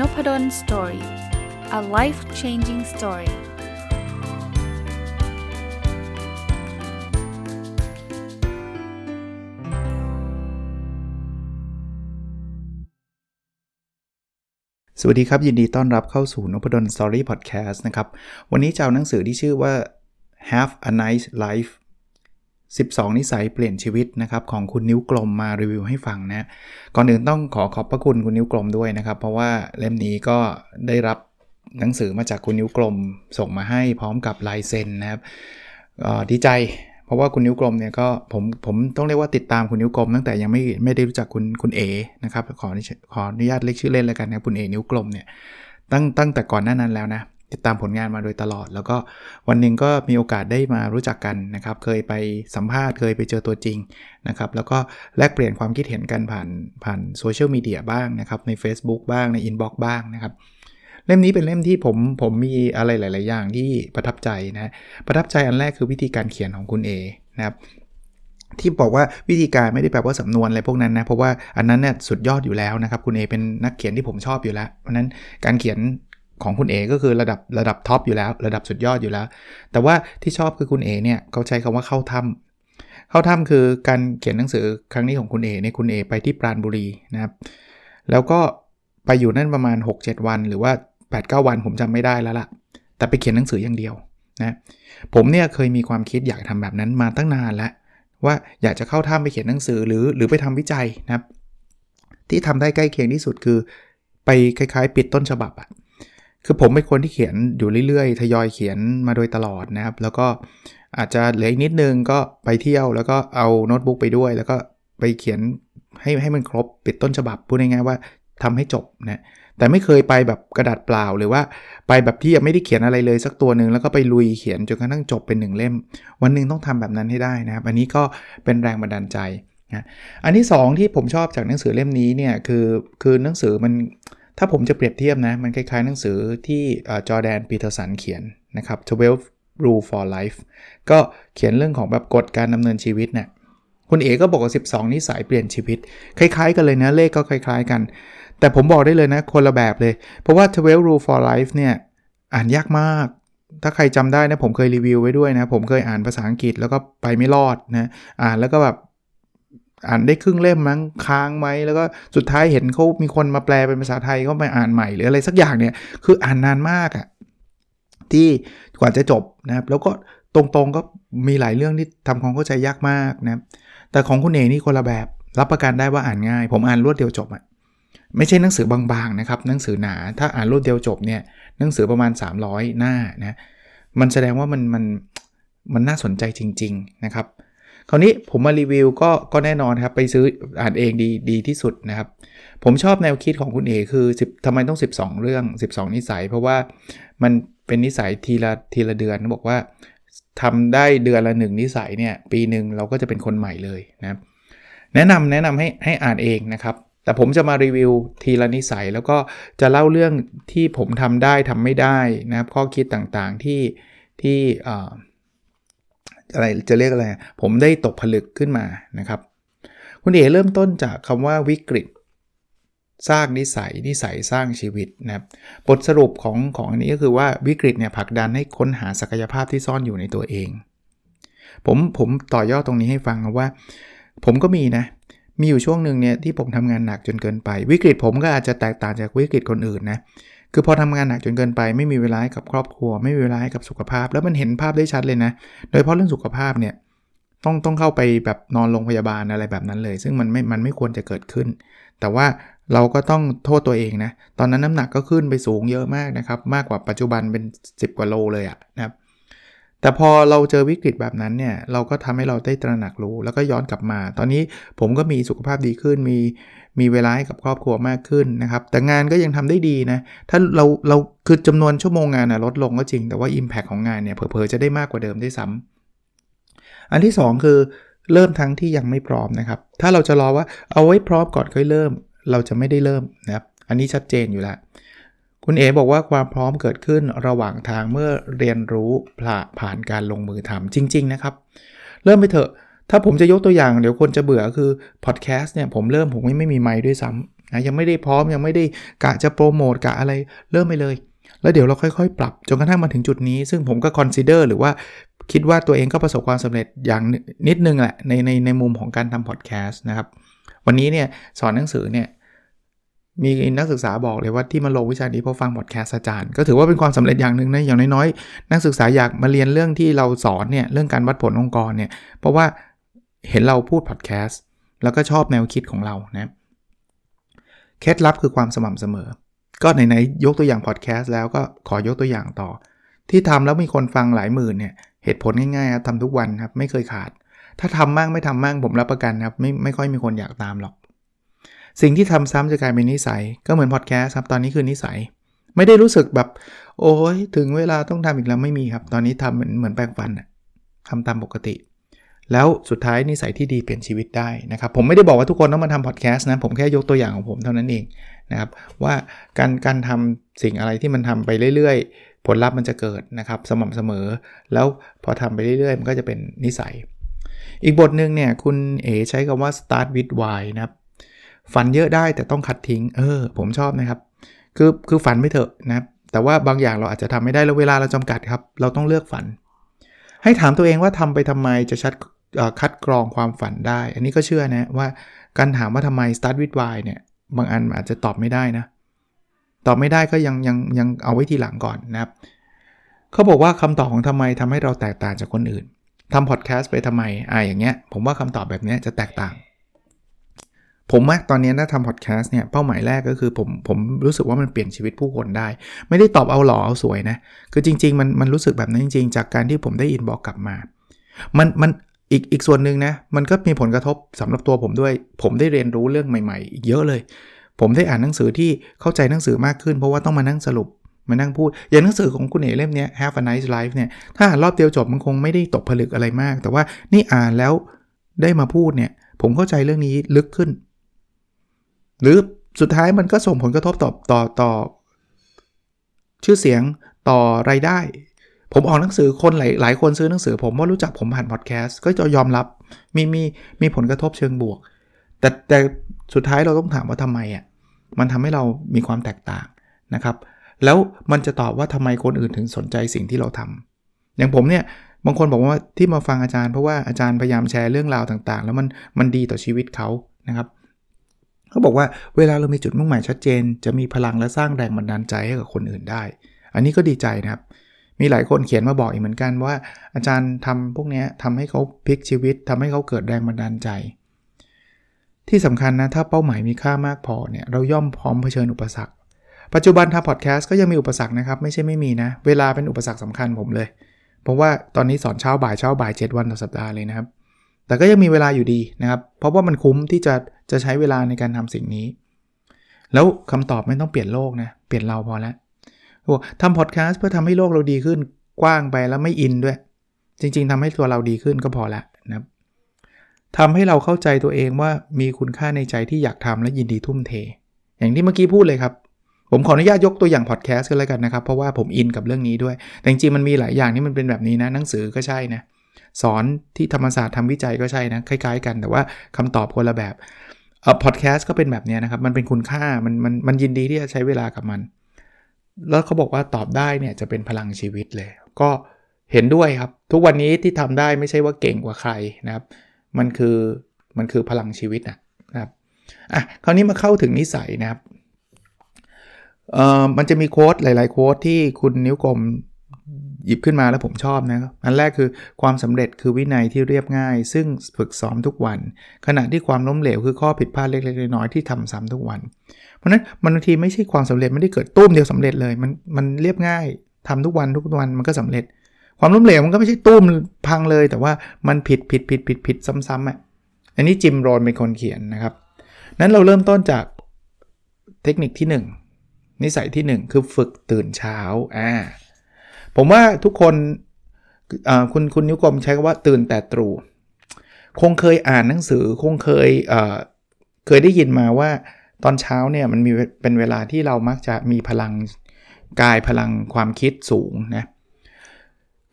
Nopadol Story a life changing story สวัสดีครับ ยินดีต้อนรับเข้าสู่นพดล Story พอดแคสต์นะครับ วันนี้จะเอาหนังสือที่ชื่อว่า Have a Nice Life 12 นิสัยเปลี่ยนชีวิตนะครับของคุณนิ้วกลมมารีวิวให้ฟังนะก่อนอื่นต้องขอขอบพระคุณคุณนิ้วกลมด้วยนะครับ เพราะว่าเล่มนี้ก็ได้รับหนังสือมาจากคุณนิ้วกลมส่งมาให้พร้อมกับลายเซ็นนะครับดีใจ เพราะว่าคุณนิ้วกลมเนี่ยก็ผมผมต้องเรียกว่าติดตามคุณนิ้วกลม ตั้งแต่ยังไม่ไม่ได้รู้จักคุณคุณเอนะครับขอขออนุญาตเรียกชื่อเล่นแล้วกันนะคุณเอนิ้วกลมเนี่ยตั้งตั้งแต่ก่อนหน้านั้นแล้วนะ ติดตามผลงานมาโดยตลอด แล้วก็วันหนึ่งก็มีโอกาสได้มารู้จักกันนะครับ เคยไปสัมภาษณ์เคยไปเจอตัวจริงนะครับ แล้วก็แลกเปลี่ยนความคิดเห็นกันผ่านผ่านโซเชียลมีเดียบ้างนะครับ ใน Facebook บ้างใน inbox บ้างนะครับ เล่มนี้เป็นเล่มที่ผมผมมีอะไรหลาย ๆ อย่างที่ประทับใจนะประทับใจอันแรกคือวิธีการเขียนของคุณเอ๋นะครับที่บอกว่าวิธีการไม่ได้แปลว่าสำนวนอะไรพวกนั้นนะ เพราะว่าอันนั้นเนี่ยสุดยอดอยู่แล้วนะครับ คุณเอ๋เป็นนักเขียนที่ผมชอบอยู่แล้ว เพราะนั้นการเขียน ของคุณเอ๋ก็คือระดับระดับ top อยู่แล้ว ระดับสุดยอดอยู่แล้ว แต่ว่าที่ชอบคือคุณเอเนี่ยเขาใช้คำว่าเข้าถ้ำเข้าถ้ำคือการเขียนหนังสือครั้งนี้ของคุณเอเนี่ยคุณเอไปที่ปราณบุรีนะครับ แล้วก็ไปอยู่นั่นประมาณ 6-7 วัน หรือว่า 8-9 วันผมจำไม่ได้แล้วล่ะ แต่ไปเขียนหนังสืออย่างเดียวนะผมเนี่ยเคยมีความคิดอยากทำแบบนั้นมาตั้งนานแล้ว ว่าอยากจะเข้าถ้ำไปเขียนหนังสือหรือหรือไปทำวิจัยนะครับ ที่ทำได้ใกล้เคียงที่สุดคือ ไปคล้ายๆ ปิดต้นฉบับอะ คือผมเป็นคนที่เขียนอยู่เรื่อยๆ ทยอยเขียนมาโดยตลอดนะครับ แล้วก็อาจจะเหลืออีกนิดนึงก็ไปเที่ยวแล้วก็เอาโน้ตบุ๊กไปด้วย แล้วก็ไปเขียนให้ให้มันครบปิดต้นฉบับพูดง่ายๆว่าทำให้จบนะแต่ไม่เคยไปแบบกระดาษเปล่าหรือว่าไปแบบที่ยังไม่ได้เขียนอะไรเลยสักตัวหนึ่งแล้วก็ไปลุยเขียนจนกระทั่งจบเป็นหนึ่งเล่ม วันหนึ่งต้องทำแบบนั้นให้ได้นะครับ อันนี้ก็เป็นแรงบันดาลใจนะอันที่ 2 ที่ผมชอบจากหนังสือเล่มนี้เนี่ยคือคือหนังสือมัน ถ้าผมจะเปรียบเทียบนะ มันคล้ายๆหนังสือที่จอแดนปีเตอร์สันเขียนนะครับ12 rule for life ก็เขียนเรื่องของแบบกฎการดำเนินชีวิตเนะี่ยคุณเอ๋ก็บอกว่า 12 นิสัยเปลี่ยนชีวิต คล้ายๆ กันเลยนะเลขก็คล้าย ๆ กัน แต่ผมบอกได้เลยนะ คนละแบบเลย เพราะว่า 12 rule for life เนี่ย อ่านยากมาก ถ้าใครจำได้นะ ผมเคยรีวิวไว้ด้วยนะ ผมเคยอ่านภาษาอังกฤษแล้วก็ไปไม่รอดนะ อ่านแล้วก็แบบ อ่านได้ครึ่งเล่มมั้งค้างไหมแล้วก็สุดท้ายเห็นเขามีคนมาแปลเป็นภาษาไทยก็ไปอ่านใหม่หรืออะไรสักอย่างเนี่ยคืออ่านนานมากอะ่ะที่กว่าจะจบนะครับแล้วก็ตรงๆก็มีหลายเรื่องที่ทำความเข้าใจยากมากนะครับแต่ของคุณเองนี่คนละแบบรับประกันได้ว่าอ่านง่าย ผมอ่านรวดเดียวจบอะ่ะไม่ใช่หนังสือบางๆนะครับหนังสือหนาถ้าอ่านรวดเดียวจบเนี่ยหนังสือประมาณ 300 หน้านะมันแสดงว่ามันมันมันน่าสนใจจริง ๆนะครับ คราวนี้ผมมารีวิวก็ก็แน่นอนครับ ไปซื้ออ่านเองดีดีที่สุดนะครับ ผมชอบแนวคิดของคุณเอคือ10ทำไมต้อง 12 เรื่อง 12 นิสัย เพราะว่ามันเป็นนิสัยทีละทีละเดือนบอกว่าทำได้เดือนละหนึ่งนิสัยเนี่ยปีหนึ่งเราก็จะเป็นคนใหม่เลยนะแนะนำแนะนำให้ให้อ่านเองนะครับ แต่ผมจะมารีวิวทีละนิสัย แล้วก็จะเล่าเรื่องที่ผมทำได้ทำไม่ได้นะครับ ข้อคิดต่างๆที่ที่ อะไรจะเรียกอะไร ผมได้ตกผลึกขึ้นมานะครับ คุณเอ๋เริ่มต้นจากคำว่าวิกฤต สร้างนิสัยนิสัยสร้างชีวิตนะครับบทสรุปของของอันนี้ก็คือว่าวิกฤตเนี่ยผลักดันให้ค้นหาศักยภาพที่ซ่อนอยู่ในตัวเอง ผมผมต่อยอดตรงนี้ให้ฟังว่า ผมก็มีนะมีอยู่ช่วงหนึ่งเนี่ยที่ผมทำงานหนักจนเกินไป วิกฤตผมก็อาจจะแตกต่างจากวิกฤตคนอื่นนะ คือพอทำงานหนักจนเกินไปไม่มีเวลาให้กับครอบครัว ไม่มีเวลาให้กับสุขภาพ แล้วมันเห็นภาพได้ชัดเลยนะ โดยเฉพาะเรื่องสุขภาพเนี่ยต้องต้องเข้าไปแบบนอนโรงพยาบาลอะไรแบบนั้นเลย ซึ่งมันไม่มันไม่ควรจะเกิดขึ้น แต่ว่าเราก็ต้องโทษตัวเองนะ ตอนนั้นน้ำหนักก็ขึ้นไปสูงเยอะมากนะครับ มากกว่าปัจจุบันเป็น 10 กว่าโลเลยอะนะครับ แต่พอเราเจอวิกฤตแบบนั้นเนี่ย เราก็ทำให้เราได้ตระหนักรู้ แล้วก็ย้อนกลับมา ตอนนี้ผมก็มีสุขภาพดีขึ้น มี มีเวลาให้กับครอบครัวมากขึ้นนะครับ แต่งานก็ยังทำได้ดีนะ ถ้าเราเราคือจำนวนชั่วโมงงานนะลดลงก็จริง แต่ว่า Impact ของงานเนี่ยเผลอๆจะได้มากกว่าเดิมได้ซ้ำอันที่ 2 คือเริ่มทั้งที่ยังไม่พร้อมนะครับ ถ้าเราจะรอว่าเอาไว้พร้อมก่อนค่อยเริ่ม เราจะไม่ได้เริ่มนะครับ อันนี้ชัดเจนอยู่แล้วคุณเอบอกว่าความพร้อมเกิดขึ้นระหว่างทางเมื่อเรียนรู้ผ่านการลงมือทำจริง ๆ นะครับ เริ่มไปเถอะ ถ้าผมจะยกตัวอย่างเดี๋ยวคนจะเบื่อคือพอดแคสต์เนี่ยผมเริ่มผมไม่ไม่มีไมค์ด้วยซ้ำนะยังไม่ได้พร้อมยังไม่ได้กะจะโปรโมทกะอะไรเริ่มไปเลย แล้วเดี๋ยวเราค่อยๆ ปรับจนกระทั่งมาถึงจุดนี้ ซึ่งผมก็ consider หรือว่าคิดว่าตัวเองก็ประสบความสำเร็จอย่างนิดนึงแหละในในในมุมของการทำพอดแคสต์นะครับ วันนี้เนี่ยสอนหนังสือเนี่ยมีนักศึกษาบอกเลยว่าที่มาลงวิชานี้เพราะฟังพอดแคสต์อาจารย์ ก็ถือว่าเป็นความสำเร็จอย่างหนึ่งนะอย่างน้อยๆ นักศึกษาอยากมาเรียนเรื่องที่เราสอนเนี่ยเรื่องการวัดผลองค์กรเนี่ยเพราะว่า เห็นเราพูดพอดแคสต์แล้วก็ชอบแนวคิดของเรานะเคล็ดลับคือความสม่ำเสมอ ก็ไหนๆยกตัวอย่างพอดแคสต์แล้วก็ขอยกตัวอย่างต่อ ที่ทำแล้วมีคนฟังหลายหมื่นเนี่ยเหตุผลง่ายๆครับทำทุกวันครับไม่เคยขาด ถ้าทำมากไม่ทำมากผมรับประกันครับไม่ไม่ค่อยมีคนอยากตามหรอก สิ่งที่ทำซ้ำจะกลายเป็นนิสัย ก็เหมือนพอดแคสต์ครับตอนนี้คือนิสัย ไม่ได้รู้สึกแบบ โอ้ยถึงเวลาต้องทำอีกแล้วไม่มีครับ ตอนนี้ทำเหมือนเหมือนแปรงฟันทำตามปกติ แล้วสุดท้ายนิสัยที่ดีเปลี่ยนชีวิตได้นะครับ ผมไม่ได้บอกว่าทุกคนต้องมาทำพอดแคสต์นะ ผมแค่ยกตัวอย่างของผมเท่านั้นเองนะครับ ว่าการการทำสิ่งอะไรที่มันทำไปเรื่อยๆ ผลลัพธ์มันจะเกิดนะครับ สม่ำเสมอ แล้วพอทำไปเรื่อยๆ มันก็จะเป็นนิสัย อีกบทหนึ่งเนี่ยคุณเอใช้คำว่า start with why นะครับฝันเยอะได้แต่ต้องคัดทิ้ง เออ ผมชอบนะครับ คือคือฝันไม่เถอะนะครับ แต่ว่าบางอย่างเราอาจจะทำไม่ได้แล้วเวลาเราจำกัดครับ เราต้องเลือกฝัน ให้ถามตัวเองว่าทำไปทำไมจะชัด คัดกรองความฝันได้ อันนี้ก็เชื่อนะว่าการถามว่าทำไม start with why เนี่ย บางอันอาจจะตอบไม่ได้นะ ตอบไม่ได้ก็ยังยังยังเอาไว้ทีหลังก่อนนะครับ เขาบอกว่าคำตอบของทำไมทำให้เราแตกต่างจากคนอื่นทำพอดแคสต์ไปทำไมอ่าอย่างเงี้ย ผมว่าคำตอบแบบนี้จะแตกต่าง ผมว่าตอนนี้ถ้าทำพอดแคสต์เนี่ย เป้าหมายแรกก็คือผมผมรู้สึกว่ามันเปลี่ยนชีวิตผู้คนได้ ไม่ได้ตอบเอาหล่อเอาสวยนะ คือจริง ๆ มันมันรู้สึกแบบนั้นจริง ๆ จากการที่ผมได้อินบอกกลับมา มันมัน อีกอีกส่วนหนึ่งนะมันก็มีผลกระทบสำหรับตัวผมด้วย ผมได้เรียนรู้เรื่องใหม่ๆ อีกเยอะเลย ผมได้อ่านหนังสือที่เข้าใจหนังสือมากขึ้นเพราะว่าต้องมานั่งสรุปมานั่งพูด อย่างหนังสือของคุณเอ๋เล่มนี้ Have a Nice Life เนี่ยถ้าอ่านรอบเดียวจบมันคงไม่ได้ตกผลึกอะไรมาก แต่ว่านี่อ่านแล้วได้มาพูดเนี่ย ผมเข้าใจเรื่องนี้ลึกขึ้น หรือสุดท้ายมันก็ส่งผลกระทบต่อต่อต่อ ชื่อเสียงต่อรายได้ ผมออกหนังสือคนหลายหลายคนซื้อหนังสือ ผมว่ารู้จักผมผ่านพอดแคสต์ก็จะยอมรับมีมีมีผลกระทบเชิงบวก แต่แต่สุดท้ายเราต้องถามว่าทำไมอะมันทำให้เรามีความแตกต่างนะครับ แล้วมันจะตอบว่าทำไมคนอื่นถึงสนใจสิ่งที่เราทำอย่างผมเนี่ยบางคนบอกว่าที่มาฟังอาจารย์เพราะว่าอาจารย์พยายามแชร์เรื่องราวต่างๆ แล้วมันมันดีต่อชีวิตเขานะครับเขาบอกว่าเวลาเรามีจุดมุ่งหมายชัดเจน จะมีพลังและสร้างแรงบันดาลใจให้กับคนอื่นได้ อันนี้ก็ดีใจนะครับ มีหลายคนเขียนมาบอกอีกเหมือนกันว่า อาจารย์ทำพวกนี้ทำให้เขาพลิกชีวิตทำให้เขาเกิดแรงบันดาลใจ ที่สำคัญนะถ้าเป้าหมายมีค่ามากพอเนี่ยเราย่อมพร้อมเผชิญอุปสรรค ปัจจุบันทำพอดแคสต์ก็ยังมีอุปสรรคนะครับไม่ใช่ไม่มีนะ เวลาเป็นอุปสรรคสำคัญผมเลย เพราะว่าตอนนี้สอนเช้าบ่ายเช้าบ่าย 7 วันต่อสัปดาห์เลยนะครับ แต่ก็ยังมีเวลาอยู่ดีนะครับ เพราะว่ามันคุ้มที่จะจะใช้เวลาในการทำสิ่งนี้ แล้วคำตอบไม่ต้องเปลี่ยนโลกนะเปลี่ยนเราพอแล้ว ทำพอดแคสต์เพื่อทำให้โลกเราดีขึ้นกว้างไปแล้วไม่อินด้วย จริง ๆทำให้ตัวเราดีขึ้นก็พอละนะครับทำให้เราเข้าใจตัวเองว่ามีคุณค่าในใจที่อยากทำและยินดีทุ่มเท อย่างที่เมื่อกี้พูดเลยครับ ผมขออนุญาตยกตัวอย่างพอดแคสต์กันเลยกันนะครับ เพราะว่าผมอินกับเรื่องนี้ด้วย แต่จริงๆมันมีหลายอย่างที่มันเป็นแบบนี้นะหนังสือก็ใช่นะสอนที่ธรรมศาสตร์ทำวิจัยก็ใช่นะคล้ายๆ กันแต่ว่าคำตอบคนละแบบเอ่อพอดแคสต์ก็เป็นแบบนี้นะครับ มันเป็นคุณค่ามันมันมันยินดีที่จะใช้เวลากับมัน แล้วเขาบอกว่าตอบได้เนี่ยจะเป็นพลังชีวิตเลย ก็เห็นด้วยครับ ทุกวันนี้ที่ทำได้ไม่ใช่ว่าเก่งกว่าใครนะครับ มันคือมันคือพลังชีวิตนะครับอะคราวนี้มาเข้าถึงนิสัยนะครับเอ่อมันจะมีโค้ดหลาย ๆ โค้ดที่คุณนิ้วกลมหยิบขึ้นมาแล้วผมชอบนะครับอันแรกคือความสำเร็จคือวินัยที่เรียบง่าย ซึ่งฝึกซ้อมทุกวัน ขณะที่ความล้มเหลวคือข้อผิดพลาดเล็กๆน้อยๆที่ทำซ้ำทุกวัน ราะนั้นมันบางทีไม่ใช่ความสำเร็จไม่ได้เกิดตุ้มเดียวสำเร็จเลย มันมันเรียบง่ายทำทุกวันทุกวันมันก็สำเร็จ ความล้มเหลวมันก็ไม่ใช่ตุ้มพังเลย แต่ว่ามันผิดผิดผิดผิดผิดซ้ำๆอะอันนี้จิมโรนเป็นคนเขียนนะครับนั้นเราเริ่มต้นจากเทคนิคที่ 1 นิสัยที่ 1 คือฝึกตื่นเช้าอ่าผมว่าทุกคนคุณคุณนิ้วกลมใช้คำว่าตื่นแต่ตรู่คงเคยอ่านหนังสือคงเคยเคยได้ยินมาว่า ตอนเช้าเนี่ยมันมีเป็นเวลาที่เรามักจะมีพลังกายพลังความคิดสูงนะ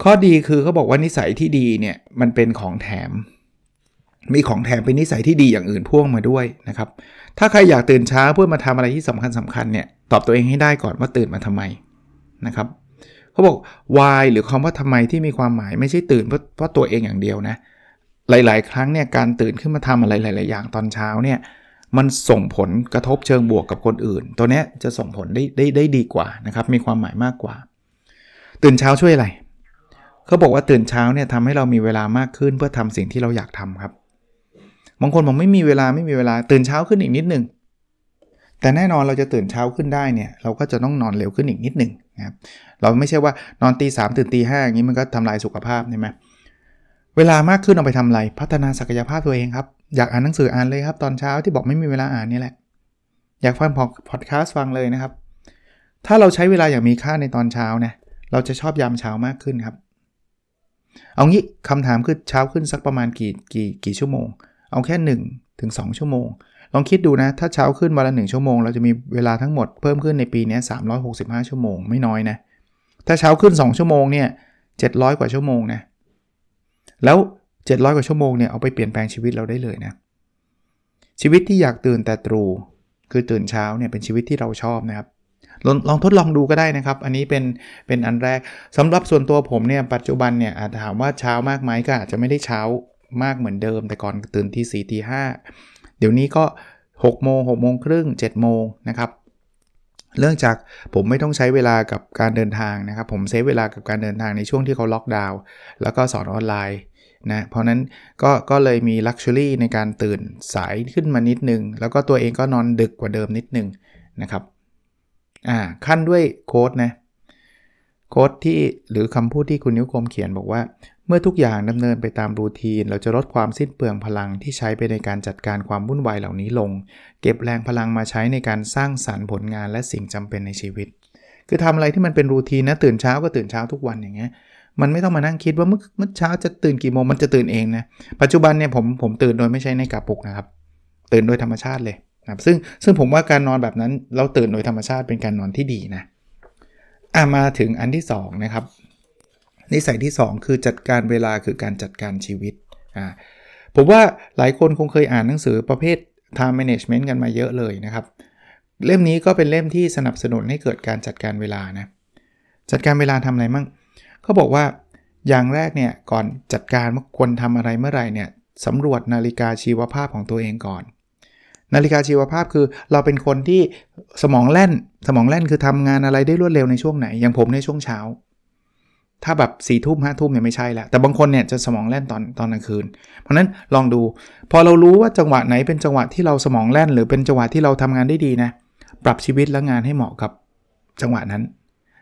ข้อดีคือเขาบอกว่านิสัยที่ดีเนี่ยมันเป็นของแถม มีของแถมเป็นนิสัยที่ดีอย่างอื่นพ่วงมาด้วยนะครับ ถ้าใครอยากตื่นเช้าเพื่อมาทำอะไรที่สำคัญสำคัญเนี่ยตอบตัวเองให้ได้ก่อนว่าตื่นมาทำไมนะครับเขาบอก why หรือคำว่าทำไมที่มีความหมายไม่ใช่ตื่นเพราะเพราะตัวเองอย่างเดียวนะหลาย ๆ ครั้งเนี่ยการตื่นขึ้นมาทำอะไรหลาย ๆ อย่างตอนเช้าเนี่ย มันส่งผลกระทบเชิงบวกกับคนอื่น ตัวนี้จะส่งผลได้ได้ได้ดีกว่านะครับ มีความหมายมากกว่า ตื่นเช้าช่วยอะไรเขาบอกว่าตื่นเช้าเนี่ยทำให้เรามีเวลามากขึ้นเพื่อทำสิ่งที่เราอยากทำครับบางคนบอกไม่มีเวลาไม่มีเวลาตื่นเช้าขึ้นอีกนิดนึงแต่แน่นอนเราจะตื่นเช้าขึ้นได้เนี่ยเราก็จะต้องนอนเร็วขึ้นอีกนิดนึงนะครับเราไม่ใช่ว่านอนตีสามตื่นตีห้าอย่างนี้มันก็ทำลายสุขภาพใช่ไหมเวลามากขึ้นเอาไปทำอะไร พัฒนาศักยภาพตัวเองครับ อยากอ่านหนังสืออ่านเลยครับ ตอนเช้าที่บอกไม่มีเวลาอ่านนี่แหละ อยากฟังพอดแคสต์ฟังเลยนะครับ ถ้าเราใช้เวลาอย่างมีค่าในตอนเช้านะเราจะชอบยามเช้ามากขึ้นครับ เอางี้คำถามคือเช้าขึ้นสักประมาณกี่กี่กี่ชั่วโมง เอาแค่1ถึง2ชั่วโมง ลองคิดดูนะ ถ้าเช้าขึ้นวันละ1ชั่วโมง เราจะมีเวลาทั้งหมดเพิ่มขึ้นในปีนี้365 ชั่วโมงไม่น้อยนะ ถ้าเช้าขึ้น 2 ชั่วโมงเนี่ย700 กว่าชั่วโมงนะ แล้ว 700 กว่าชั่วโมงเนี่ยเอาไปเปลี่ยนแปลงชีวิตเราได้เลยนะ ชีวิตที่อยากตื่นแต่ตรู่คือตื่นเช้าเนี่ยเป็นชีวิตที่เราชอบนะครับลองลองทดลองดูก็ได้นะครับ อันนี้เป็นเป็นอันแรกสำหรับส่วนตัวผมเนี่ยปัจจุบันเนี่ยอาจถามว่าเช้ามากไหมก็อาจจะไม่ได้เช้ามากเหมือนเดิม แต่ก่อนตื่นที่4ี่ตีห้าเดี๋ยวนี้ก็6โมง6โมงครึ่ง7โมงนะครับเรื่องจากผมไม่ต้องใช้เวลากับการเดินทางนะครับ ผม save เวลากับการเดินทางในช่วงที่เขาล็อกดาวน์แล้วก็สอนออนไลน์ นะ เพราะนั้นก็ก็เลยมี luxury ในการตื่นสายขึ้นมานิดนึง แล้วก็ตัวเองก็นอนดึกกว่าเดิมนิดนึงนะครับอ่าคั่นด้วย quote นะ quote ที่หรือคำพูดที่คุณนิ้วกลมเขียนบอกว่า เมื่อทุกอย่างดำเนินไปตาม routine เราจะลดความสิ้นเปลืองพลังที่ใช้ไปในการจัดการความวุ่นวายเหล่านี้ลง เก็บแรงพลังมาใช้ในการสร้างสรรค์ผลงานและสิ่งจำเป็นในชีวิต คือทำอะไรที่มันเป็นรูทีนนะตื่นเช้าก็ตื่นเช้าทุกวันอย่างเงี้ย มันไม่ต้องมานั่งคิดว่าเมื่อเมื่อเช้าจะตื่นกี่โมงมันจะตื่นเองนะปัจจุบันเนี่ยผมผมตื่นโดยไม่ใช่ในกาปุกนะครับ ตื่นโดยธรรมชาติเลยนะซึ่งซึ่งผมว่าการนอนแบบนั้นเราตื่นโดยธรรมชาติเป็นการนอนที่ดีนะอะมาถึงอันที่2นะครับนิสัยที่ 2 คือจัดการเวลาคือการจัดการชีวิตอ่าผมว่าหลายคนคงเคยอ่านหนังสือประเภท time management กันมาเยอะเลยนะครับ เล่มนี้ก็เป็นเล่มที่สนับสนุนให้เกิดการจัดการเวลานะจัดการเวลาทำอะไรมั่ง เขาบอกว่าอย่างแรกเนี่ยก่อนจัดการว่าควรทำอะไรเมื่อไหร่เนี่ยสำรวจนาฬิกาชีวภาพของตัวเองก่อน นาฬิกาชีวภาพคือเราเป็นคนที่สมองแล่น สมองแล่นคือทำงานอะไรได้รวดเร็วในช่วงไหน อย่างผมในช่วงเช้า ถ้าแบบสี่ทุ่มห้าทุ่มเนี่ยไม่ใช่แล้วแต่บางคนเนี่ยจะสมองแล่นตอนตอนกลางคืน เพราะนั้นลองดู พอเรารู้ว่าจังหวะไหนเป็นจังหวะที่เราสมองแล่น หรือเป็นจังหวะที่เราทำงานได้ดีนะปรับชีวิตและงานให้เหมาะกับจังหวะนั้น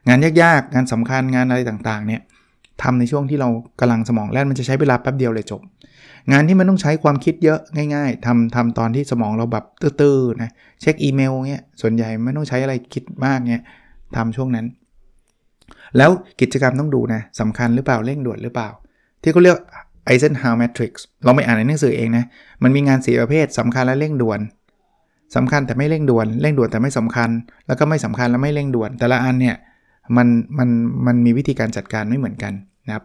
งานยากๆ งานสำคัญงานอะไรต่างๆเนี่ยทำในช่วงที่เรากำลังสมองแล่นมันจะใช้เวลาแป๊บเดียวเลยจบ งานที่มันต้องใช้ความคิดเยอะง่าย ๆทำทำตอนที่สมองเราแบบตื้อๆนะเช็คอีเมลเงี้ยส่วนใหญ่ไม่ต้องใช้อะไรคิดมากเงี้ยทำช่วงนั้น แล้วกิจกรรมต้องดูนะสำคัญหรือเปล่าเร่งด่วนหรือเปล่า ที่เขาเรียก Eisenhower Matrix เราไม่อ่านในหนังสือเองนะมันมีงานสีประเภทสำคัญและเร่งด่วนสำคัญแต่ไม่เร่งด่วน เร่งด่วนแต่ไม่สำคัญ แล้วก็ไม่สำคัญและไม่เร่งด่วน แต่ละอันเนี่ย มันมันมันมีวิธีการจัดการไม่เหมือนกันนะครับ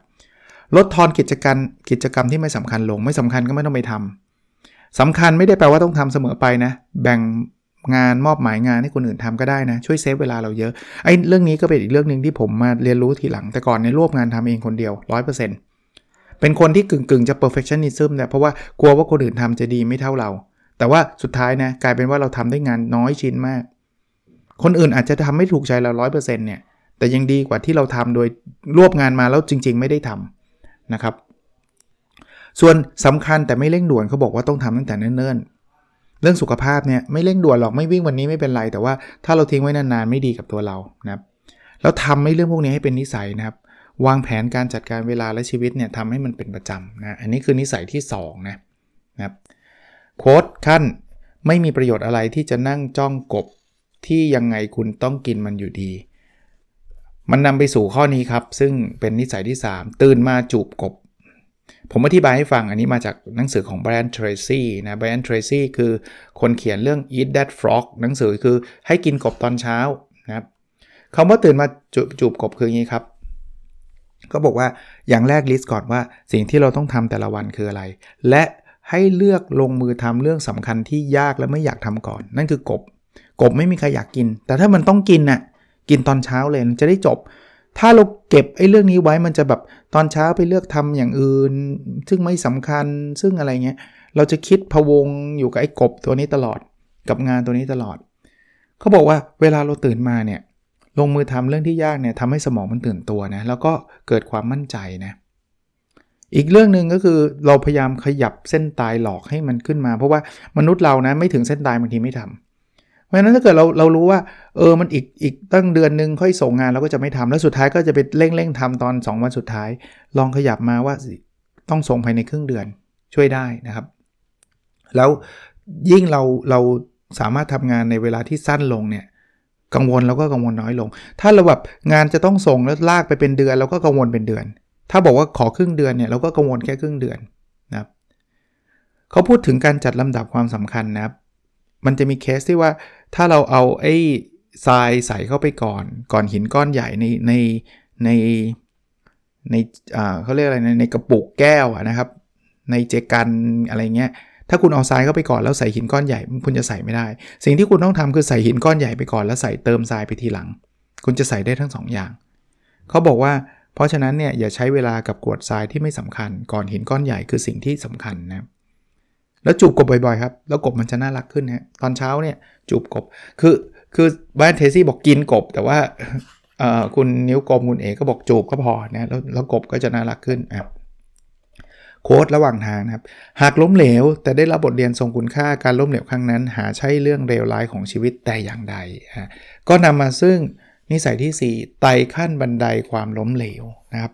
ลดทอนกิจการกิจกรรมที่ไม่สำคัญลง ไม่สำคัญก็ไม่ต้องไปทำสำคัญไม่ได้แปลว่าต้องทำเสมอไปนะ แบ่งงานมอบหมายงานให้คนอื่นทำก็ได้นะ ช่วยเซฟเวลาเราเยอะไอ้เรื่องนี้ก็เป็นอีกเรื่องหนึ่งที่ผมมาเรียนรู้ทีหลังแต่ก่อนในรวบงานทำเองคนเดียว 100%เป็นคนที่กึ่งกึ่งจะ perfectionism เนี่ยเพราะว่ากลัวว่าคนอื่นทำจะดีไม่เท่าเรา แต่ว่าสุดท้ายนะกลายเป็นว่าเราทำได้งานน้อยชิ้นมาก คนอื่นอาจจะทำไม่ถูกใจเรา 100%เนี่ย แต่ยังดีกว่าที่เราทำโดยรวบงานมาแล้วจริง ๆ ไม่ได้ทำนะครับ ส่วนสำคัญแต่ไม่เร่งด่วนเขาบอกว่าต้องทำตั้งแต่เนิ่นๆเรื่องสุขภาพเนี่ยไม่เร่งด่วนหรอกไม่วิ่งวันนี้ไม่เป็นไร แต่ว่าถ้าเราทิ้งไว้นานๆไม่ดีกับตัวเรานะครับแล้วทำให้เรื่องพวกนี้ให้เป็นนิสัยนะครับวางแผนการจัดการเวลาและชีวิตเนี่ยทำให้มันเป็นประจำนะอันนี้คือนิสัยที่2นะนะครับโค้ดขั้นไม่มีประโยชน์อะไรที่จะนั่งจ้องกบที่ยังไงคุณต้องกินมันอยู่ดี มันนำไปสู่ข้อนี้ครับ ซึ่งเป็นนิสัยที่ 3 ตื่นมาจูบกบ ผมอธิบายให้ฟังอันนี้มาจากหนังสือของ Brian Tracy นะ Brian Tracy คือคนเขียนเรื่อง Eat That Frog หนังสือคือให้กินกบตอนเช้านะครับคำว่าตื่นมาจจูบกบคืออย่างนี้ครับ ก็บอกว่าอย่างแรกลิสต์ก่อนว่าสิ่งที่เราต้องทำแต่ละวันคืออะไร และให้เลือกลงมือทำเรื่องสำคัญที่ยากและไม่อยากทำก่อน นั่นคือกบ กบไม่มีใครอยากกิน แต่ถ้ามันต้องกินน่ะ กินตอนเช้าเลยจะได้จบ ถ้าเราเก็บไอ้เรื่องนี้ไว้มันจะแบบตอนเช้าไปเลือกทำอย่างอื่น ซึ่งไม่สำคัญซึ่งอะไรเงี้ยเราจะคิดพะวงอยู่กับไอ้กบตัวนี้ตลอดกับงานตัวนี้ตลอด เขาบอกว่าเวลาเราตื่นมาเนี่ยลงมือทำเรื่องที่ยากเนี่ยทำให้สมองมันตื่นตัวนะแล้วก็เกิดความมั่นใจนะอีกเรื่องหนึ่งก็คือเราพยายามขยับเส้นตายหลอกให้มันขึ้นมา เพราะว่ามนุษย์เรานะไม่ถึงเส้นตายบางทีไม่ทำ เพราะฉะนั้นถ้าเกิดเราเรารู้ว่าเออมันอีกอีกตั้งเดือนนึงค่อยส่งงานเราก็จะไม่ทำแล้วสุดท้ายก็จะไปเร่งเร่งทำตอน 2 วันสุดท้าย ลองขยับมาว่าต้องส่งภายในครึ่งเดือนช่วยได้นะครับ แล้วยิ่งเราเราสามารถทำงานในเวลาที่สั้นลงเนี่ยกังวลเราก็กังวลน้อยลง ถ้าเราแบบงานจะต้องส่งแล้วลากไปเป็นเดือนเราก็กังวลเป็นเดือน ถ้าบอกว่าขอครึ่งเดือนเนี่ยเราก็กังวลแค่ครึ่งเดือนนะครับเขาพูดถึงการจัดลำดับความสำคัญนะครับ มันจะมีเคสที่ว่า ถ้าเราเอาไอ้ทรายใส่เข้าไปก่อน ก่อนหินก้อนใหญ่ในในในในอ่าเขาเรียกอะไรในในกระปุกแก้วนะครับ ในเจกันอะไรเงี้ยถ้าคุณเอาทรายเข้าไปก่อนแล้วใส่หินก้อนใหญ่คุณจะใส่ไม่ได้ สิ่งที่คุณต้องทำคือใส่หินก้อนใหญ่ไปก่อนแล้วใส่เติมทรายไปทีหลัง คุณจะใส่ได้ทั้ง2ออย่างเขาบอกว่า เพราะฉะนั้นเนี่ยอย่าใช้เวลากับกรวดทรายที่ไม่สำคัญ ก่อนหินก้อนใหญ่คือสิ่งที่สำคัญนะ แล้วจูบกบบ่อยๆครับ แล้วกบมันจะน่ารักขึ้นฮะตอนเช้าเนี่ยจูบกบ คือคือบ้านเทซี่บอกกินกบ แต่ว่าคุณนิ้วกลมคุณเอกก็บอกจูบก็พอนะแล้วแล้วกบก็จะน่ารักขึ้นอะโค้ดระหว่างทางนะครับ หากล้มเหลว แต่ได้รับบทเรียนทรงคุณค่าการล้มเหลวครั้งนั้น หาใช่เรื่องเลวร้ายของชีวิตแต่อย่างใดก็นำมาซึ่งนิสัยที่ 4 ไต่ขั้นบันไดความล้มเหลวนะครับ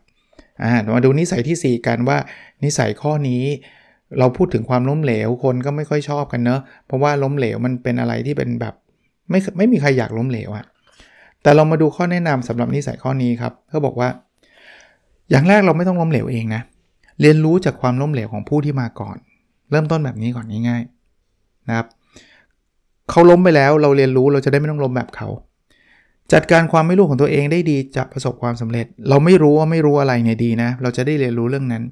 อ่ามาดูนิสัยที่ 4 กันว่านิสัยข้อนี้ เราพูดถึงความล้มเหลวคนก็ไม่ค่อยชอบกันเนอะเพราะว่าล้มเหลวมันเป็นอะไรที่เป็นแบบไม่ไม่มีใครอยากล้มเหลวอะแต่เรามาดูข้อแนะนำสำหรับนิสัยข้อนี้ครับเขาบอกว่า อย่างแรกเราไม่ต้องล้มเหลวเองนะ เรียนรู้จากความล้มเหลวของผู้ที่มาก่อน เริ่มต้นแบบนี้ก่อนง่ายๆนะครับเขาล้มไปแล้วเราเรียนรู้เราจะได้ไม่ต้องล้มแบบเขา จัดการความไม่รู้ของตัวเองได้ดีจะประสบความสำเร็จ เราไม่รู้ว่าไม่รู้อะไรเนี่ยดีนะ เราจะได้เรียนรู้เรื่องนั้น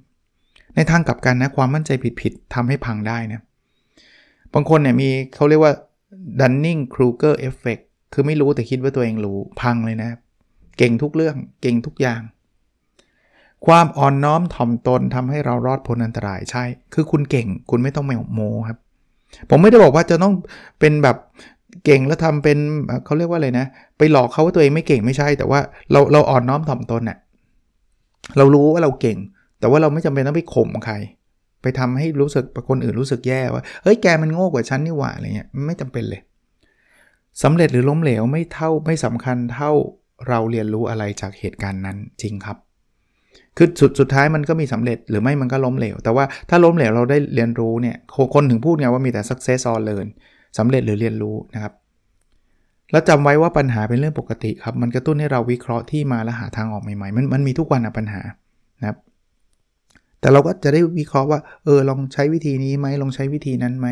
ในทางกลับกันนะความมั่นใจผิดๆทำให้พังได้นะบางคนเนี่ยมีเขาเรียกว่า Dunning Kruger Effect คือไม่รู้แต่คิดว่าตัวเองรู้พังเลยนะ เก่งทุกเรื่องเก่งทุกอย่าง ความอ่อนน้อมถ่อมตนทำให้เรารอดพ้นอันตรายใช่ คือคุณเก่งคุณไม่ต้องไม่โมครับ ผมไม่ได้บอกว่าจะต้องเป็นแบบเก่งแล้วทำเป็นเขาเรียกว่าอะไรนะ ไปหลอกเขาว่าตัวเองไม่เก่งไม่ใช่ แต่ว่าเราเราอ่อนน้อมถ่อมตนเนะ่ยเรารู้ว่าเราเก่ง แต่ว่าเราไม่จำเป็นต้องไปข่มใคร ไปทำให้รู้สึกคนอื่นรู้สึกแย่ว่าเฮ้ยแกมันโง่กว่าฉันนี่หว่าอะไรเงี้ยไม่จำเป็นเลยสำเร็จหรือล้มเหลวไม่เท่าไม่สำคัญเท่าเราเรียนรู้อะไรจากเหตุการณ์นั้นจริงครับ คือสุดสุดท้ายมันก็มีสำเร็จหรือไม่มันก็ล้มเหลว แต่ว่าถ้าล้มเหลวเราได้เรียนรู้เนี่ยคนถึงพูดไงว่ามีแต่ success or learn สำเร็จหรือเรียนรู้นะครับ แล้วจำไว้ว่าปัญหาเป็นเรื่องปกติครับ มันกระตุ้นให้เราวิเคราะห์ที่มาและหาทางออกใหม่ๆ มันมันมีทุกวันอะปัญหานะครับ แต่เราก็จะได้วิเคราะห์ว่า เออ ลองใช้วิธีนี้ไหมลองใช้วิธีนั้นไหม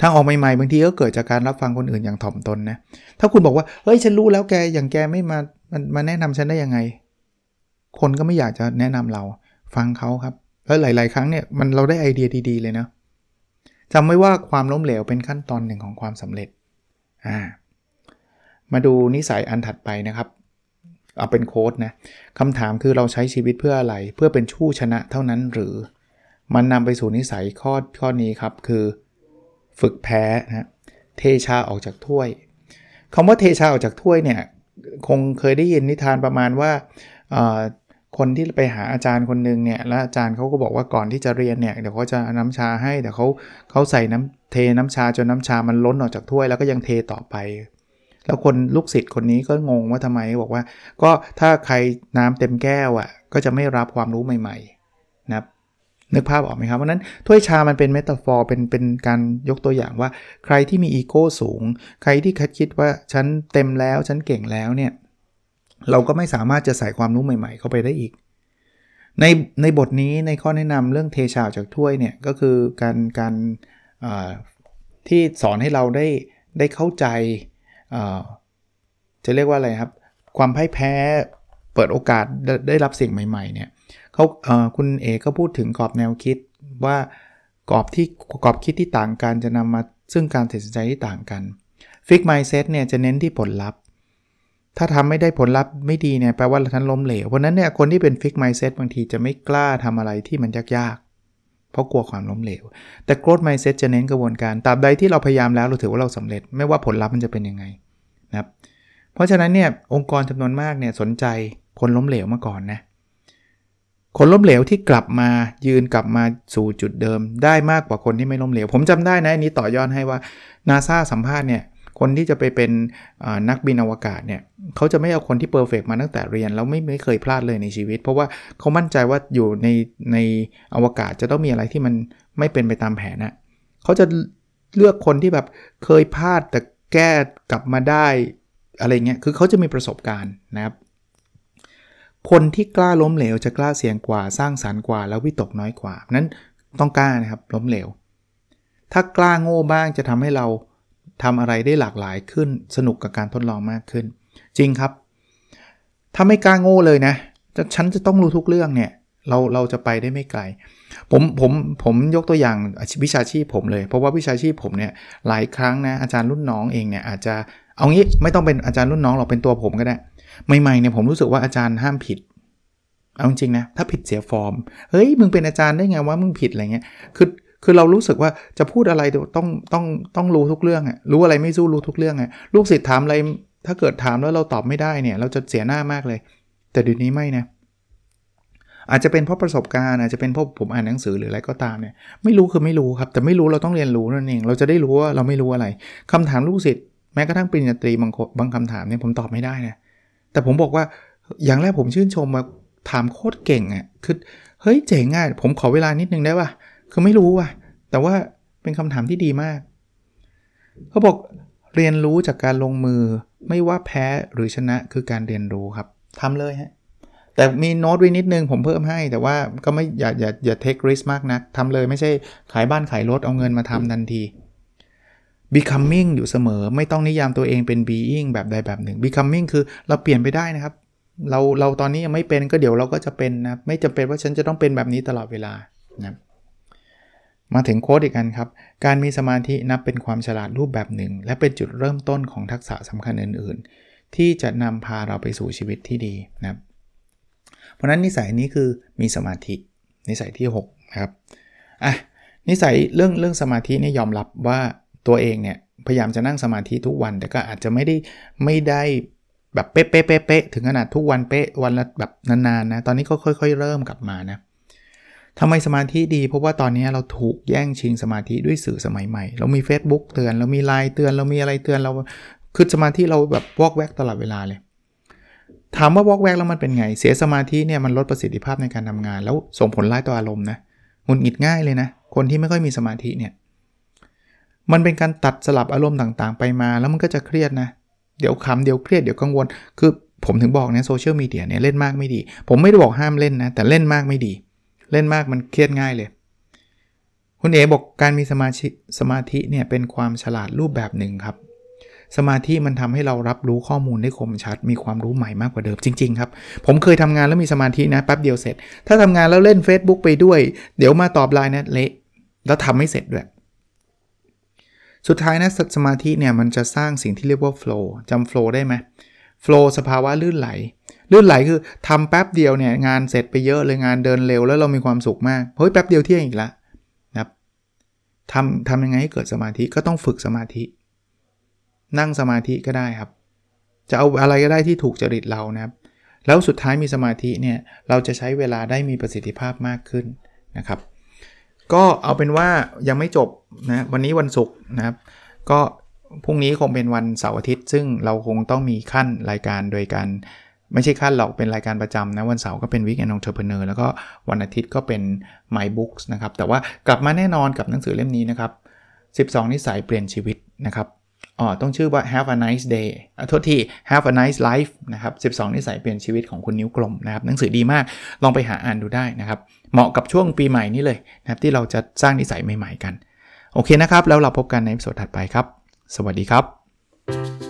ทางออกใหม่ๆ บางทีก็เกิดจากการรับฟังคนอื่นอย่างถ่อมตนนะ ถ้าคุณบอกว่า เฮ้ย ฉันรู้แล้วแก อย่างแกไม่มา มาแนะนำฉันได้ยังไง คนก็ไม่อยากจะแนะนำเรา ฟังเขาครับ แล้วหลาย ๆ ครั้งเนี่ย มันเราได้ไอเดียดี ๆ เลยนะจำไว้ว่าความล้มเหลวเป็นขั้นตอนหนึ่งของความสำเร็จ อ่า มาดูนิสัยอันถัดไปนะครับ เอาเป็นโค้ดนะคำถามคือเราใช้ชีวิตเพื่ออะไร เพื่อเป็นชู้ชนะเท่านั้นหรือ มันนำไปสู่นิสัยข้อข้อนี้ครับ คือฝึกแพ้นะเทชาออกจากถ้วยคำว่าเทชาออกจากถ้วยเนี่ยคงเคยได้ยินนิทานประมาณว่าคนที่ไปหาอาจารย์คนหนึ่งเนี่ยแล้วอาจารย์เขาก็บอกว่าก่อนที่จะเรียนเนี่ยเดี๋ยวเขาจะน้ำชาให้แต่เขาเขาใส่น้ำเทน้ำชาจนน้ำชามันล้นออกจากถ้วยแล้วก็ยังเทต่อไป แล้วคนลูกศิษย์คนนี้ก็งงว่าทำไมบอกว่า ก็ถ้าใครน้ำเต็มแก้วอะ่ะก็จะไม่รับความรู้ใหม่ๆนะครับนึกภาพออกไหมครับเพราะนั้นถ้วยชามันเป็นเมตาฟอร์เป็นเป็นการยกตัวอย่างว่า ใครที่มีอีโก้สูง ใครที่คิดว่าฉันเต็มแล้วฉันเก่งแล้วเนี่ยเราก็ไม่สามารถจะใส่ความรู้ใหม่ ๆ เข้าไปได้อีก ในในบทนี้ในข้อแนะนำเรื่องเทชาจากถ้วยเนี่ยก็คือการการที่สอนให้เราได้ได้เข้าใจ จะเรียกว่าอะไรครับ ความพ่ายแพ้เปิดโอกาสได้รับสิ่งใหม่ๆเนี่ยเขาคุณเอก็พูดถึงกรอบแนวคิดว่ากรอบที่กรอบคิดที่ต่างกันจะนำมาซึ่งการตัดสินใจที่ต่างกัน fixed mindset เนี่ยจะเน้นที่ผลลัพธ์ ถ้าทำไม่ได้ผลลัพธ์ไม่ดีเนี่ยแปลว่าท่านล้มเหลว เพราะนั้นเนี่ยคนที่เป็น fixed mindset บางทีจะไม่กล้าทำอะไรที่มันยากๆ เพราะกลัวความล้มเหลว แต่ growth mindset จะเน้นกระบวนการตราบใดที่เราพยายามแล้วเราถือว่าเราสำเร็จไม่ว่าผลลัพธ์มันจะเป็นยังไงนะครับเพราะฉะนั้นเนี่ยองค์กรจำนวนมากเนี่ยสนใจคนล้มเหลวมาก่อนนะคนล้มเหลวที่กลับมายืนกลับมาสู่จุดเดิม ได้มากกว่าคนที่ไม่ล้มเหลว ผมจำได้นะนี้ต่อยอดให้ว่านาซาสัมภาษณ์เนี่ย คนที่จะไปเป็นนักบินอวกาศเนี่ยเขาจะไม่เอาคนที่เพอร์เฟกมาตั้งแต่เรียน แล้วไม่ไม่เคยพลาดเลยในชีวิต เพราะว่าเขามั่นใจว่าอยู่ในในอวกาศจะต้องมีอะไรที่มันไม่เป็นไปตามแผนนะเขาจะเลือกคนที่แบบเคยพลาดแต่แก้กลับมาได้อะไรเงี้ยคือเขาจะมีประสบการณ์นะครับคนที่กล้าล้มเหลวจะกล้าเสี่ยงกว่าสร้างสารรค์กว่า แล้ววิตกน้อยกว่านั้นต้องกล้านะครับล้มเหลว ถ้ากล้าโง่บ้างจะทำให้เรา ทำอะไรได้หลากหลายขึ้น สนุกกับการทดลองมากขึ้น จริงครับ ถ้าไม่กล้าโง่เลยนะจะฉันจะต้องรู้ทุกเรื่องเนี่ยเราเราจะไปได้ไม่ไกล ผมผมผมยกตัวอย่างวิชาชีพผมเลย เพราะว่าวิชาชีพผมเนี่ยหลายครั้งนะอาจารย์รุ่นน้องเองเนี่ยอาจจะเอางี้ไม่ต้องเป็นอาจารย์รุ่นน้องหรอกเป็นตัวผมก็ได้ใหม่ๆเนี่ยผมรู้สึกว่าอาจารย์ห้ามผิดเอาจริงนะถ้าผิดเสียฟอร์ม เฮ้ยมึงเป็นอาจารย์ได้ไงว่ามึงผิดอะไรเงี้ยคือ คือเรารู้สึกว่าจะพูดอะไรต้องต้องต้องรู้ทุกเรื่องอะรู้อะไรไม่สู้รู้ทุกเรื่องอะลูกศิษย์ถามอะไรถ้าเกิดถามแล้วเราตอบไม่ได้เนี่ย เราจะเสียหน้ามากเลย แต่เดี๋ยวนี้ไม่นะอาจจะเป็นเพราะประสบการณ์อาจจะเป็นเพราะผมอ่านหนังสือหรืออะไรก็ตามเนี่ยไม่รู้คือไม่รู้ครับ แต่ไม่รู้เราต้องเรียนรู้นั่นเองเราจะได้รู้ว่าเราไม่รู้อะไรคำถามลูกศิษย์แม้กระทั่งปริญญาตรีบางบางคำถามเนี่ยผมตอบไม่ได้นะแต่ผมบอกว่าอย่างแรกผมชื่นชมมาถามโคตรเก่งอะ่ะคือเฮ้ยเจ๋งอะผมขอเวลานิดนึงได้ป่ะ คือไม่รู้ว่ะ แต่ว่าเป็นคำถามที่ดีมาก เขาบอกเรียนรู้จากการลงมือไม่ว่าแพ้หรือชนะคือการเรียนรู้ครับทำเลยฮะ แต่มีโน้ตไว้นิดนึงผมเพิ่มให้ แต่ว่าก็ไม่อย่าอย่าอย่าเทคริสมากนะักทำเลยไม่ใช่ขายบ้านขายรถเอาเงินมาทำทันที becoming อยู่เสมอไม่ต้องนิยามตัวเองเป็น being แบบใดแบบหนึ่ง becoming คือเราเปลี่ยนไปได้นะครับ เราเราตอนนี้ยังไม่เป็นก็เดี๋ยวเราก็จะเป็นนะ ไม่จำเป็นว่าฉันจะต้องเป็นแบบนี้ตลอดเวลานะ มาถึงโค้ดอีกอันครับ การมีสมาธินับเป็นความฉลาดรูปแบบหนึ่ง และเป็นจุดเริ่มต้นของทักษะสำคัญอื่น ๆ ที่จะนำพาเราไปสู่ชีวิตที่ดีนะครับ เพราะนั้นนิสัยนี้คือมีสมาธิ นิสัยที่6นะครับอะนิสัยเรื่องเรื่องสมาธินี่ยอมรับว่าตัวเองเนี่ยพยายามจะนั่งสมาธิทุกวัน แต่ก็อาจจะไม่ได้ไม่ได้แบบเป๊ะเป๊ะเป๊ะถึงขนาดทุกวันเป๊ะวันละแบบนานๆนะตอนนี้ก็ค่อย ๆ เริ่มกลับมานะ ทำไมสมาธิดี เพราะว่าตอนนี้เราถูกแย่งชิงสมาธิด้วยสื่อสมัยใหม่ เรามี Facebook เตือน เรามีไลน์เตือน เรามีอะไรเตือน เราคือสมาธิเราแบบวอกแวกตลอดเวลาเลย ถามว่าวอกแวกแล้วมันเป็นไง เสียสมาธิเนี่ยมันลดประสิทธิภาพในการทำงาน แล้วส่งผลร้ายต่ออารมณ์นะหงุดหงิดง่ายเลยนะ คนที่ไม่ค่อยมีสมาธิเนี่ย มันเป็นการตัดสลับอารมณ์ต่างๆ ไปมา แล้วมันก็จะเครียดนะ เดี๋ยวขำเดี๋ยวเครียดเดี๋ยวกังวล คือผมถึงบอกเนี่ยโซเชียลมีเดียเนี่ยเล่นมากไม่ดี ผมไม่ได้บอกห้ามเล่นนะ แต่เล่นมากไม่ดี เล่นมากมันเครียดง่ายเลย คุณเอ๋บอกการมีสมาธิสมาธิเนี่ยเป็นความฉลาดรูปแบบหนึ่งครับ สมาธิมันทำให้เรารับรู้ข้อมูลได้คมชัด มีความรู้ใหม่มากกว่าเดิมจริง ๆ ครับ ผมเคยทำงานแล้วมีสมาธินะแป๊บเดียวเสร็จ ถ้าทำงานแล้วเล่น Facebook ไปด้วย เดี๋ยวมาตอบไลน์นะเละแล้วทำไม่เสร็จด้วยสุดท้ายนะสมาธิเนี่ยมันจะสร้างสิ่งที่เรียกว่าโฟล์จำโฟล์ได้ไหมโฟล์สภาวะลื่นไหล ลื่นไหลคือทำแป๊บเดียวเนี่ยงานเสร็จไปเยอะเลยงานเดินเร็วแล้วเรามีความสุขมากเฮ้ยแป๊บเดียวเที่ยงอีกล้วนะครับทำทำยังไงให้เกิดสมาธิก็ต้องฝึกสมาธิ นั่งสมาธิก็ได้ครับ จะเอาอะไรก็ได้ที่ถูกจริตเรานะครับ แล้วสุดท้ายมีสมาธิเนี่ยเราจะใช้เวลาได้มีประสิทธิภาพมากขึ้นนะครับ ก็เอาเป็นว่ายังไม่จบนะวันนี้วันศุกร์นะครับ ก็พรุ่งนี้คงเป็นวันเสาร์อาทิตย์ ซึ่งเราคงต้องมีขั้นรายการโดยการ ไม่ใช่ขั้นหรอกเป็นรายการประจำนะ วันเสาร์ก็เป็น Weekend Entrepreneur แล้วก็วันอาทิตย์ก็เป็น My Books นะครับ แต่ว่ากลับมาแน่นอนกับหนังสือเล่มนี้นะครับ 12 นิสัยเปลี่ยนชีวิตนะครับอ๋อต้องชื่อว่า Have a nice day อโทษที Have a nice life นะครับ 12 นิสัยเปลี่ยนชีวิตของคุณนิ้วกลมนะครับ หนังสือดีมาก ลองไปหาอ่านดูได้นะครับ เหมาะกับช่วงปีใหม่นี้เลยนะครับที่เราจะสร้างนิสัยใหม่ๆกัน โอเคนะครับ แล้วเราพบกันในสดถัดไปครับ สวัสดีครับ